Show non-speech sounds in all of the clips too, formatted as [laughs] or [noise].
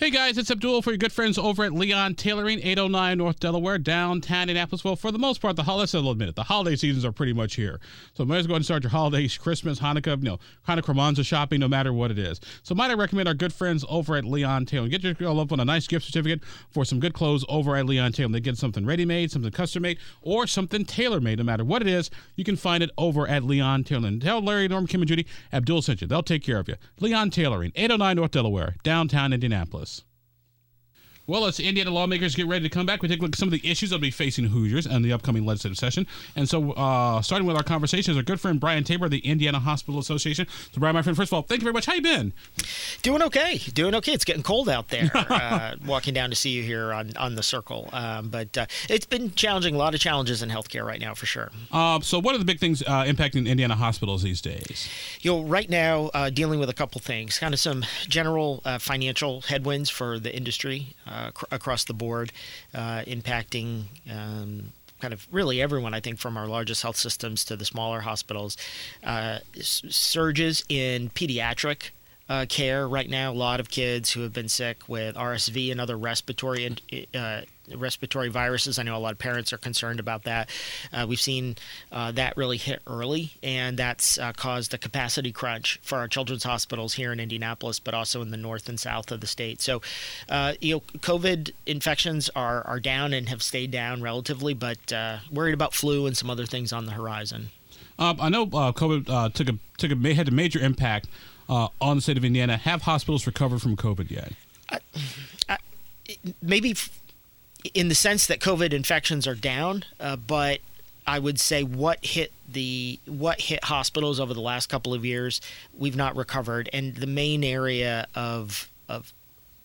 Hey guys, it's Abdul for your good friends over at Leon Tailoring, 809 North Delaware, downtown Indianapolis. Well, for the most part, the holidays, I'll admit it, the holiday seasons are pretty much here. So might as well go and start your holidays, Christmas, Hanukkah, you know, kind of Kwanzaa shopping, no matter what it is. So might I recommend our good friends over at Leon Tailoring. Get your girl up on a nice gift certificate for some good clothes over at Leon Tailoring. They get something ready-made, something custom-made, or something tailor-made. No matter what it is, you can find it over at Leon Tailoring. Tell Larry, Norm, Kim, and Judy, Abdul sent you. They'll take care of you. Leon Tailoring, 809 North Delaware, downtown Indianapolis. Well, as Indiana lawmakers get ready to come back, we take a look at some of the issues that'll be facing Hoosiers in the upcoming legislative session. And so, uh, starting with our conversation is our good friend Brian Tabor of the Indiana Hospital Association. So, Brian, my friend, first of all, thank you very much. How you been? Doing okay. Doing okay. It's getting cold out there. [laughs] uh, walking down to see you here on, on the circle. Um, but uh, it's been challenging. A lot of challenges in healthcare right now, for sure. Uh, so, what are the big things uh, impacting Indiana hospitals these days? You know, right now, uh, dealing with a couple things, kind of some general uh, financial headwinds for the industry cr- across the board, uh, impacting um, kind of really everyone, I think, from our largest health systems to the smaller hospitals. Uh, surges in pediatric uh, care right now. A lot of kids who have been sick with RSV and other respiratory uh, respiratory viruses. I know a lot of parents are concerned about that. Uh, we've seen uh, that really hit early, and that's uh, caused a capacity crunch for our children's hospitals here in Indianapolis, but also in the north and south of the state. So, uh, you know, COVID infections are are down and have stayed down relatively, but worried about flu and some other things on the horizon. Um, I know COVID took a took a had a major impact uh, on the state of Indiana. Have hospitals recovered from COVID yet? I, I, maybe in the sense that COVID infections are down, uh, but I would say what hit the what hit hospitals over the last couple of years, we've not recovered, and the main area of of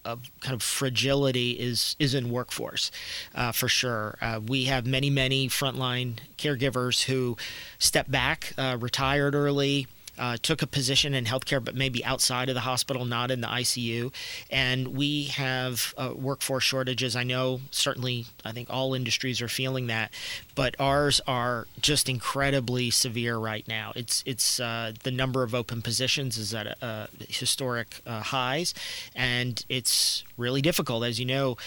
of kind of fragility is is in workforce, uh, for sure. Uh, we have many many frontline caregivers who step back, uh, retired early uh, took a position in healthcare, but maybe outside of the hospital, not in the ICU. And we have uh, workforce shortages. I know certainly, I think all industries are feeling that, but ours are just incredibly severe right now. It's it's uh, the number of open positions is at historic uh, highs, and it's really difficult, as you know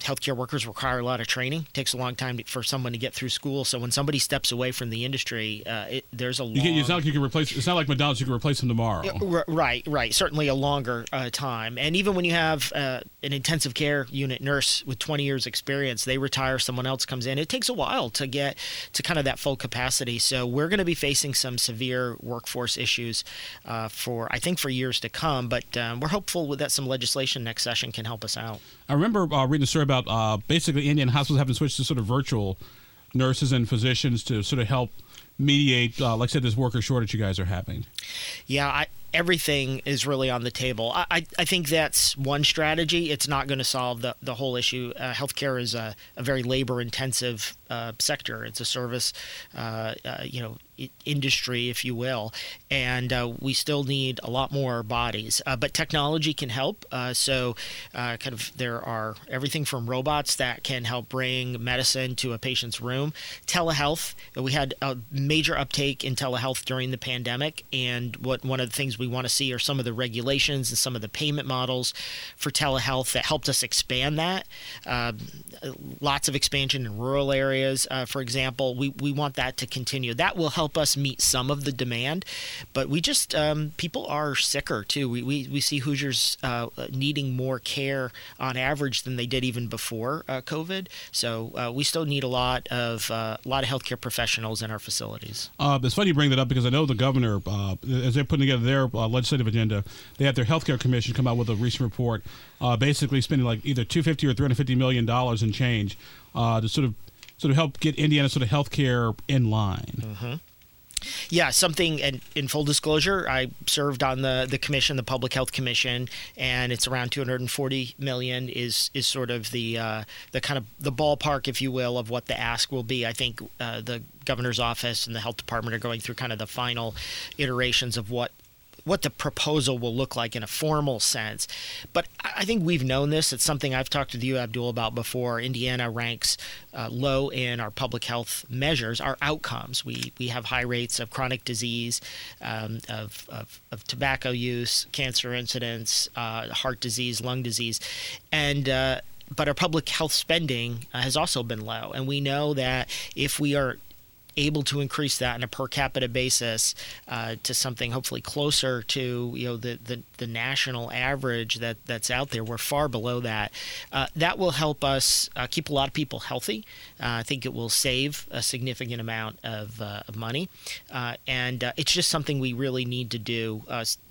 healthcare workers require a lot of training. It takes a long time to, for someone to get through school. So when somebody steps away from the industry, uh, it, there's a long. You can, it's not like you can replace. It's not like McDonald's. You can replace them tomorrow. Right, right. Certainly a longer uh, time. And even when you have uh, an intensive care unit nurse with 20 years experience, they retire, someone else comes in. It takes a while to get to kind of that full capacity. So we're going to be facing some severe workforce issues uh, for I think for years to come. But um, we're hopeful that some legislation next session can help us out. I remember uh, reading a story about uh, basically Indiana hospitals having switched to sort of virtual nurses and physicians to sort of help mediate, uh, like I said, this worker shortage you guys are having. Yeah, I, everything is really on the table. I, I think that's one strategy. It's not going to solve the, the whole issue. Uh, healthcare is a, a very labor intensive uh, sector. It's a service, uh, uh you know, industry, if you will, and uh, we still need a lot more bodies. Uh, but technology can help. so, kind of, there are everything from robots that can help bring medicine to a patient's room. Telehealth. We had a major uptake in telehealth during the pandemic, and what one of the things we want to see are some of the regulations and some of the payment models for telehealth that helped us expand that. Uh, lots of expansion in rural areas, uh, for example. We, we want that to continue. That will help us meet some of the demand, but we just, um, people are sicker too. We, we, we see Hoosiers uh, needing more care on average than they did even before uh, COVID. So uh, we still need a lot of, uh, a lot of healthcare professionals in our facilities. it's funny you bring that up because I know the governor, as they're putting together their uh, legislative agenda, they had their healthcare commission come out with a recent report, uh, basically spending like either 250 or 350 million dollars in change uh, to sort of sort of help get Indiana sort of healthcare in line. Mm-hmm. Yeah, something in, in, full disclosure, I served on the, the commission, the Public Health Commission, and it's around 240 million is is sort of the uh, the kind of the ballpark, if you will, of what the ask will be. I think uh, the governor's office and the health department are going through kind of the final iterations of what what the proposal will look like in a formal sense. But I think we've known this. It's something I've talked to you, Abdul, about before. Indiana ranks uh, low in our public health measures, our outcomes. We we have high rates of chronic disease, um, of, of, of, tobacco use, cancer incidence, uh, heart disease, lung disease, and uh, but our public health spending uh, has also been low. And we know that if we are able to increase that on a per capita basis uh, to something hopefully closer to you know the, the, the, national average that, that's out there. We're far below that. Uh, that will help us uh, keep a lot of people healthy. Uh, I think it will save a significant amount of, uh, of money, uh, and it's just something we really need to do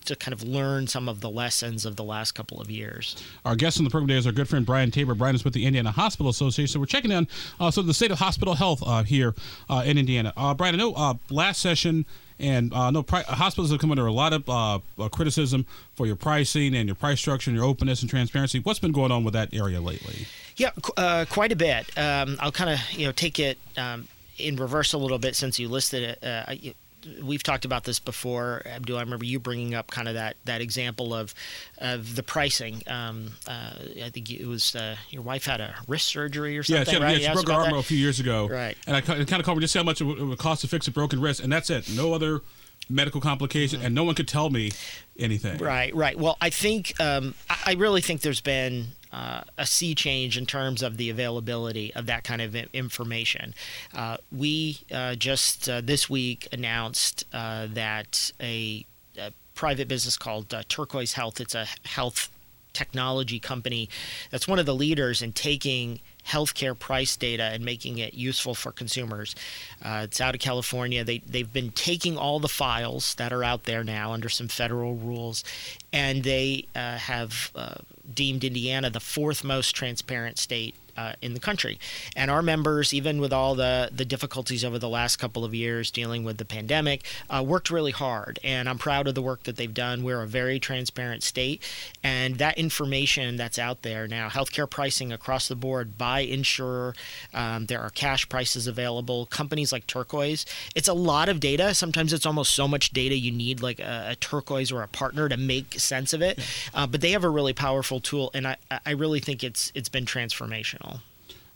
to kind of learn some of the lessons of the last couple of years. Our guest on the program today is our good friend Brian Tabor. Brian is with the Indiana Hospital Association. So we're checking in uh, so the state of hospital health uh, here uh, in Indiana. Uh, Brian, I know uh, last session and uh, no pri- hospitals have come under a lot of uh, criticism for your pricing and your price structure and your openness and transparency. What's been going on with that area lately? Yeah, uh, quite a bit. Um, I'll kind of you know take it um, in reverse a little bit since you listed it we've talked about this before, Abdul. I remember you bringing up kind of that that example of of the pricing. Um, uh, I think it was uh, your wife had a wrist surgery or something. Yeah, she, right? yeah, she broke her arm a few years ago. Right. And I kind of covered just how much it would cost to fix a broken wrist, and that's it. No other medical complication, mm-hmm. and no one could tell me anything. Right, right. Well, I think um, I really think there's been uh, a sea change in terms of the availability of that kind of information. Uh, we uh, just uh, this week announced uh, that a, a, private business called Turquoise Health, it's a health technology company that's one of the leaders in taking healthcare price data and making it useful for consumers. Uh, it's out of California. They, they've been taking all the files that are out there now under some federal rules, and they uh, have uh, deemed Indiana the fourth most transparent state uh, in the country. And our members, even with all the, the difficulties over the last couple of years dealing with the pandemic, uh, worked really hard. And I'm proud of the work that they've done. We're a very transparent state. And that information that's out there now, healthcare pricing across the board by insurer, um, there are cash prices available. Companies like Turquoise, it's a lot of data. Sometimes it's almost so much data you need like a, a Turquoise or a partner to make sense of it. Uh, but they have a really powerful tool, and I, I really think it's it's been transformational.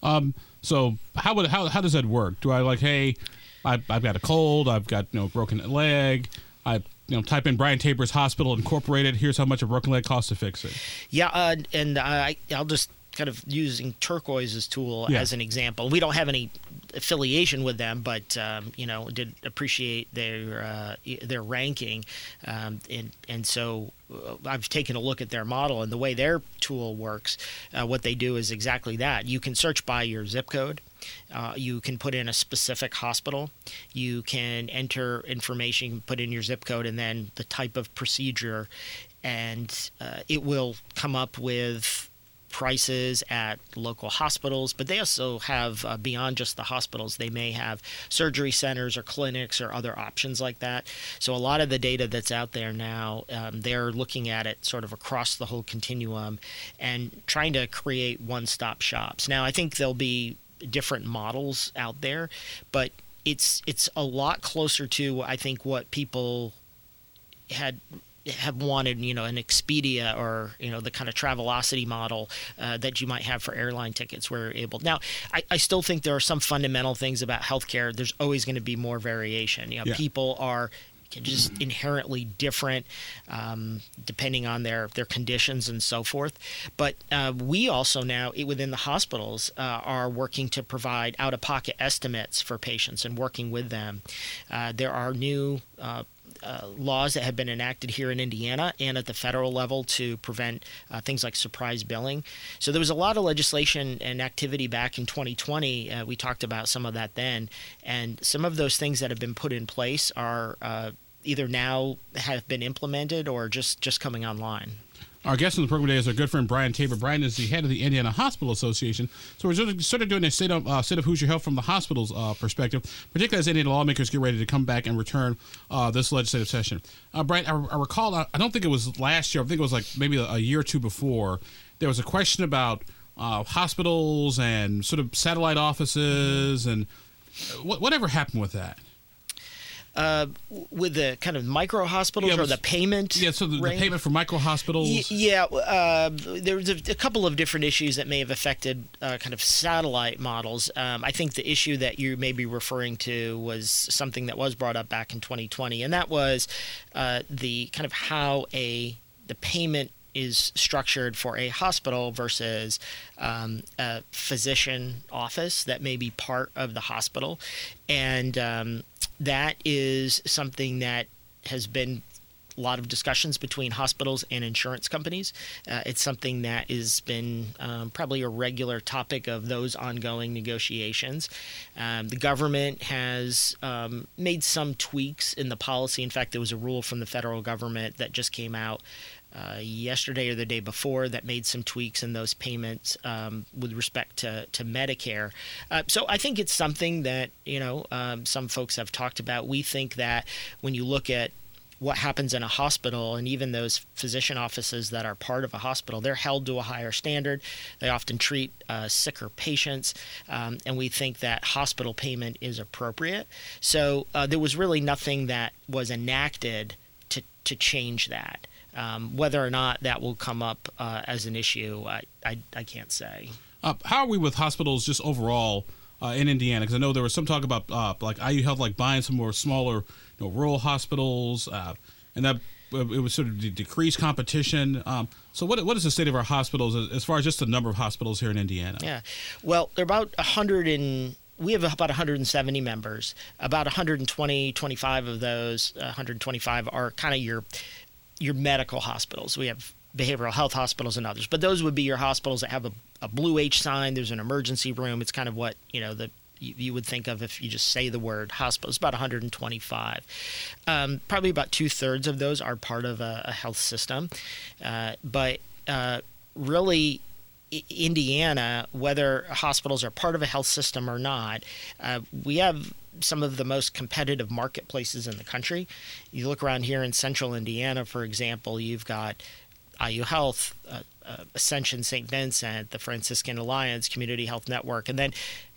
Um, so how would how how does that work? Do I like, hey, I, I've got a cold, I've got you know broken leg, I you know type in Brian Tabor's Hospital Incorporated. Here's how much a broken leg costs to fix it. Yeah, uh, and I I'll just kind of using Turquoise's tool yeah. as an example. We don't have any affiliation with them, but um, you know, did appreciate their uh, their ranking, um, and and so uh, I've taken a look at their model and the way their tool works. Uh, what they do is exactly that. You can search by your zip code. Uh, you can put in a specific hospital. You can enter information, you can put in your zip code, and then the type of procedure, and uh, it will come up with prices at local hospitals, but they also have, uh, beyond just the hospitals, they may have surgery centers or clinics or other options like that. So a lot of the data that's out there now, um, they're looking at it sort of across the whole continuum and trying to create one stop shops. Now, I think there'll be different models out there, but it's it's a lot closer to I think what people had have wanted, you know, an Expedia or you know the kind of Travelocity model uh, that you might have for airline tickets, where you're able. Now, I, I still think there are some fundamental things about healthcare. There's always going to be more variation. You know, yeah. people are just inherently different um, depending on their, their conditions and so forth. But uh, we also now, within the hospitals, uh, are working to provide out of pocket estimates for patients and working with them. Uh, there are new uh, laws that have been enacted here in Indiana and at the federal level to prevent uh, things like surprise billing. So there was a lot of legislation and activity back in 2020. Uh, we talked about some of that then, and some of those things that have been put in place are uh, either now have been implemented or just just coming online. Our guest on the program today is our good friend Brian Tabor. Brian is the head of the Indiana Hospital Association. So we're sort of doing a state of, uh, state of Hoosier Health from the hospital's uh, perspective, particularly as Indiana lawmakers get ready to come back and return uh, this legislative session. Uh, Brian, I, I recall, I, don't think it was last year, I think it was like maybe a, a year or two before, there was a question about uh, hospitals and sort of satellite offices and uh, whatever happened with that. Uh, with the kind of micro hospitals Yeah, or the payment. Yeah, so the, the payment for micro hospitals. Y- yeah, uh, there's a, a couple of different issues that may have affected uh, kind of satellite models. Um, I think the issue that you may be referring to was something that was brought up back in 2020, and that was uh, the kind of how a the payment is structured for a hospital versus um, a physician office that may be part of the hospital, and um, that is something that has been a lot of discussions between hospitals and insurance companies. Uh, it's something that has been um, probably a regular topic of those ongoing negotiations. Um, the government has um, made some tweaks in the policy. In fact, there was a rule from the federal government that just came out. Uh, yesterday or the day before, that made some tweaks in those payments um, with respect to, to Medicare. Uh, so I think it's something that you know um, some folks have talked about. We think that when you look at what happens in a hospital and even those physician offices that are part of a hospital they're held to a higher standard they often treat uh, sicker patients um, and we think that hospital payment is appropriate so uh, there was really nothing that was enacted to, to change that um, whether or not that will come up uh, as an issue I, I, I can't say Uh, how are we with hospitals just overall uh, in Indiana? Because I know there was some talk about uh, like IU Health like buying some more smaller, you know, rural hospitals, uh, and that uh, it would sort of de- decrease competition. Um, so what what is the state of our hospitals as, as far as just the number of hospitals here in Indiana? Yeah. Well, there are about 100 and we have about 170 members. About 120, 25 of those, uh, 125 are kind of your your medical hospitals. We have behavioral health hospitals and others, but those would be your hospitals that have a, a blue H sign. There's an emergency room. It's kind of what you know the you, you would think of if you just say the word hospital. It's about 125. Um, probably about two thirds of those are part of a, a health system, uh, but uh, really. Indiana, whether hospitals are part of a health system or not, uh, we have some of the most competitive marketplaces in the country. You look around here in central Indiana, for example, you've got IU Health, uh, uh, Ascension St. Vincent, the Franciscan Alliance, Community Health Network, and then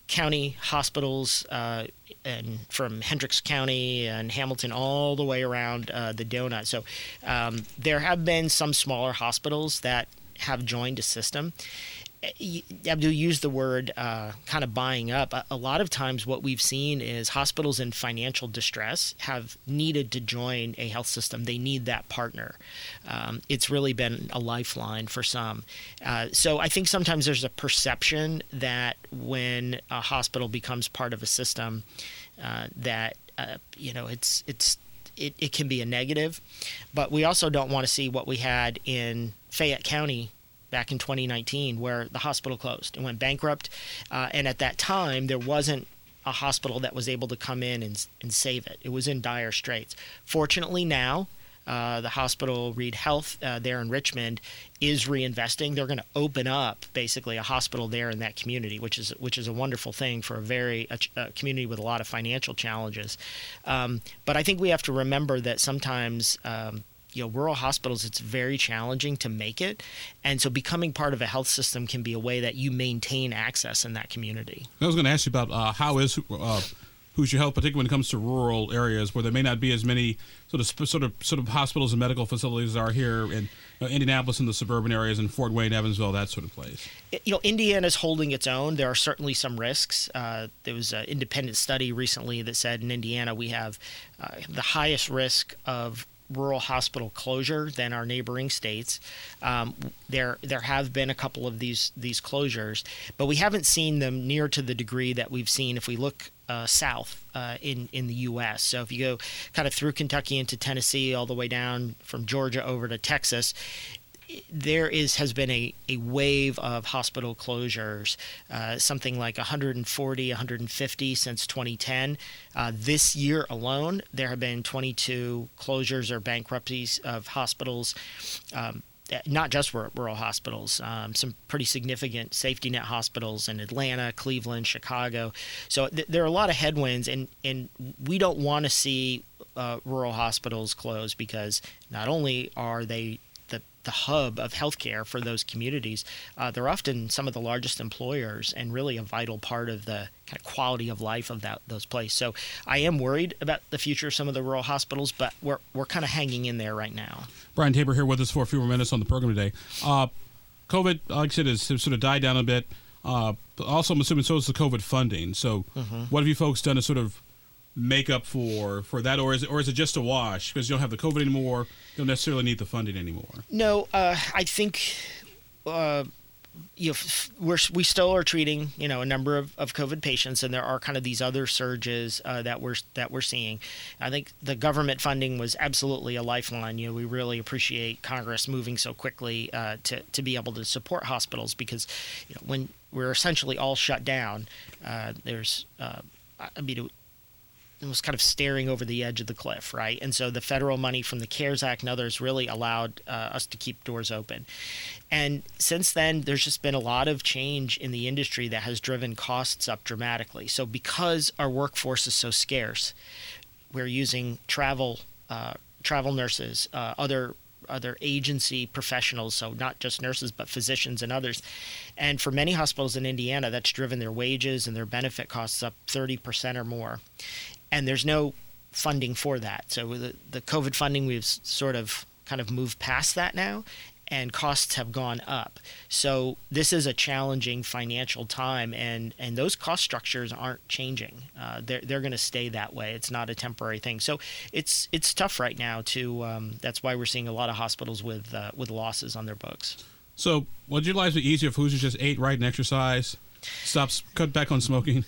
county hospitals uh, and from Hendricks County and Hamilton all the way around uh, the donut. So um, there have been some smaller hospitals that have joined a system. Abdul used the word uh, kind of buying up. A, a lot of times, what we've seen is hospitals in financial distress have needed to join a health system. They need that partner. Um, it's really been a lifeline for some. Uh, so I think sometimes there's a perception that when a hospital becomes part of a system, uh, that uh, you know it's it's it, it can be a negative, but we also don't want to see what we had in Fayette County back in 2019 where the hospital closed and went bankrupt. Uh, and at that time, there wasn't a hospital that was able to come in and, and save it. It was in dire straits. Fortunately, now, uh, the hospital, Reid Health, uh, there in Richmond, is reinvesting. They're going to open up basically a hospital there in that community, which is which is a wonderful thing for a very a, a community with a lot of financial challenges. Um, but I think we have to remember that sometimes. Um, you know, rural hospitals, it's very challenging to make it. And so becoming part of a health system can be a way that you maintain access in that community. I was going to ask you about uh, how is uh, Hoosier Health, particularly when it comes to rural areas where there may not be as many sort of sort of sort of hospitals and medical facilities as are here in uh, Indianapolis and the suburban areas and Fort Wayne, Evansville, that sort of place. you know, Indiana is holding its own. There are certainly some risks. Uh, there was an independent study recently that said in Indiana we have uh, the highest risk of rural hospital closure than our neighboring states. Um, there, there have been a couple of these these closures, but we haven't seen them near to the degree that we've seen if we look uh, south uh, in in the U.S. So if you go kind of through Kentucky into Tennessee, all the way down from Georgia over to Texas, there is has been a, a wave of hospital closures, uh, something like 140, 150 since 2010. Uh, this year alone, there have been 22 closures or bankruptcies of hospitals. Um, not just rural hospitals, um, some pretty significant safety net hospitals in Atlanta, Cleveland, Chicago. So th- there are a lot of headwinds, and, and we don't want to see uh, rural hospitals close because not only are they the hub of healthcare for those communities, uh, they're often some of the largest employers and really a vital part of the kind of quality of life of that those places. So I am worried about the future of some of the rural hospitals, but we're we're kind of hanging in there right now. Brian Tabor here with us for a few more minutes on the program today. Uh, COVID, like I said, has, has sort of died down a bit. Uh, also, I'm assuming so is the COVID funding. So, mm-hmm. what have you folks done to sort of make up for for that, or is it, or is it just a wash because you don't have the COVID anymore? You don't necessarily need the funding anymore. No, uh, I think. Uh, you know, we're, we still are treating you know a number of, of COVID patients, and there are kind of these other surges uh, that we're that we're seeing. I think the government funding was absolutely a lifeline. You know, we really appreciate Congress moving so quickly uh, to to be able to support hospitals because you know when we're essentially all shut down, uh, there's uh, I mean was kind of staring over the edge of the cliff, right? And so the federal money from the CARES Act and others really allowed uh, us to keep doors open. And since then, there's just been a lot of change in the industry that has driven costs up dramatically. So because our workforce is so scarce, we're using travel uh, travel nurses, uh, other other agency professionals, so not just nurses but physicians and others. And for many hospitals in Indiana, that's driven their wages and their benefit costs up 30% or more and there's no funding for that. So the, the COVID funding, we've sort of kind of moved past that now, and costs have gone up. So this is a challenging financial time, and and those cost structures aren't changing. Uh, they're they're going to stay that way. It's not a temporary thing. So it's it's tough right now. To um, that's why we're seeing a lot of hospitals with uh, with losses on their books. So would your lives be easier if Hoosiers just ate right and exercise, stops, cut back on smoking?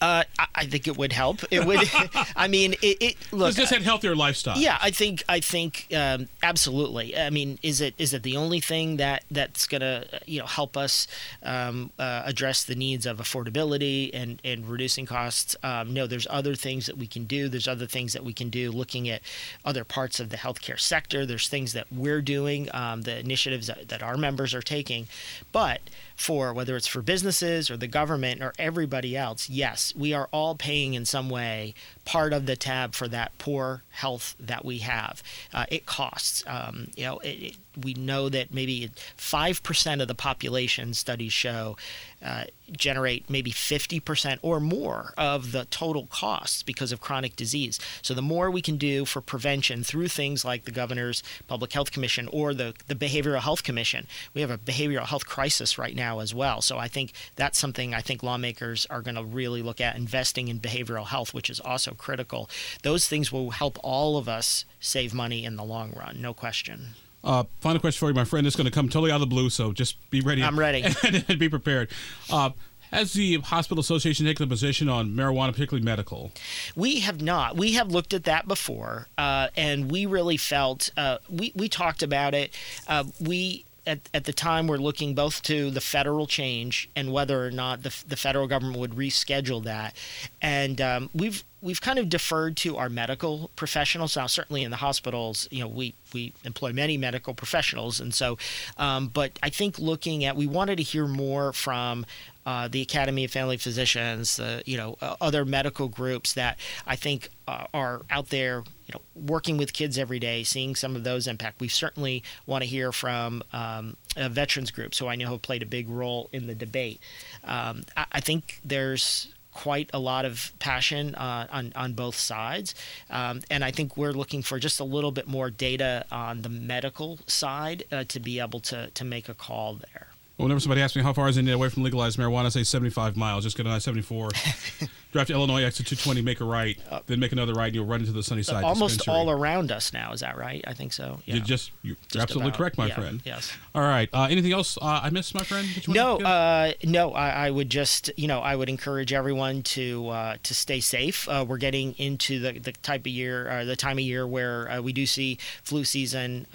Uh, I think it would help. It would. [laughs] I mean, it. it look, just had healthier lifestyle. Yeah, I think. I think um, absolutely. I mean, is it is it the only thing that that's gonna you know help us um, uh, address the needs of affordability and and reducing costs? Um, no, there's other things that we can do. There's other things that we can do. Looking at other parts of the healthcare sector. There's things that we're doing. Um, the initiatives that, that our members are taking, but for whether it's for businesses or the government or everybody else, yes, we are all paying in some way part of the tab for that poor health that we have. Uh, it costs. Um, you know, it, we know that maybe five percent of the population studies show uh, generate maybe 50% or more of the total costs because of chronic disease. So the more we can do for prevention through things like the governor's public health commission or the, the behavioral health commission, we have a behavioral health crisis right now as well. So I think that's something I think lawmakers are going to really look at investing in behavioral health, which is also critical. Those things will help all of us save money in the long run, no question. Uh, final question for you, my friend. It's going to come totally out of the blue, so just be ready. I'm ready. [laughs] And, and be prepared. Uh, has the hospital association taken a position on marijuana, particularly medical? We have not. We have looked at that before, uh, and we really felt uh, we we talked about it. Uh, we at, at the time we're looking both to the federal change and whether or not the, the federal government would reschedule that. And um, we've we've kind of deferred to our medical professionals. Now certainly in the hospitals you know we we employ many medical professionals. And so um, but i think looking at we wanted to hear more from uh, the Academy of Family Physicians, uh, you know, uh, other medical groups that I think uh, are out there, you know, working with kids every day, seeing some of those impact. We certainly want to hear from um, veterans group, who I know have played a big role in the debate. Um, I, I, think there's quite a lot of passion uh, on on both sides, um, and I think we're looking for just a little bit more data on the medical side uh, to be able to to make a call there. Well, whenever somebody asks me how far is Indiana away from legalized marijuana, I say 75 miles. Just get on I-74, [laughs] drive to Illinois, exit 220, make a right, uh, then make another right, and you'll run into the Sunnyside. Almost dispensary. all around us now. Is that right? I think so. Yeah. You just you're just absolutely about, correct, my yeah, friend. Yes. All right. Uh, anything else uh, I missed, my friend? No, uh, no. I, I, would just you know I would encourage everyone to uh, to stay safe. Uh, we're getting into the, the type of year, the time of year where we do see flu season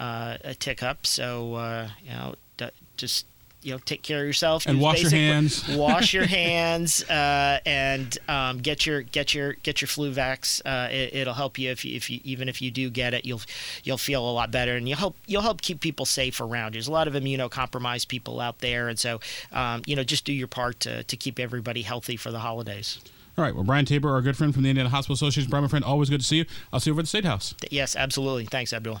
tick up. So you know, just you know take care of yourself and wash your hands [laughs] wash your [laughs] hands uh, and um, get your get your get your flu vax uh, it, will help you if you if you even if you do get it you'll you'll feel a lot better and you'll help you'll help keep people safe around you there's a lot of immunocompromised people out there and so um, you know just do your part to, to keep everybody healthy for the holidays all right. Well, Brian Tabor, our good friend from the Indiana Hospital Association. Brian, my friend, always good to see you. I'll see you over at the State House. Yes, absolutely. Thanks, Abdul.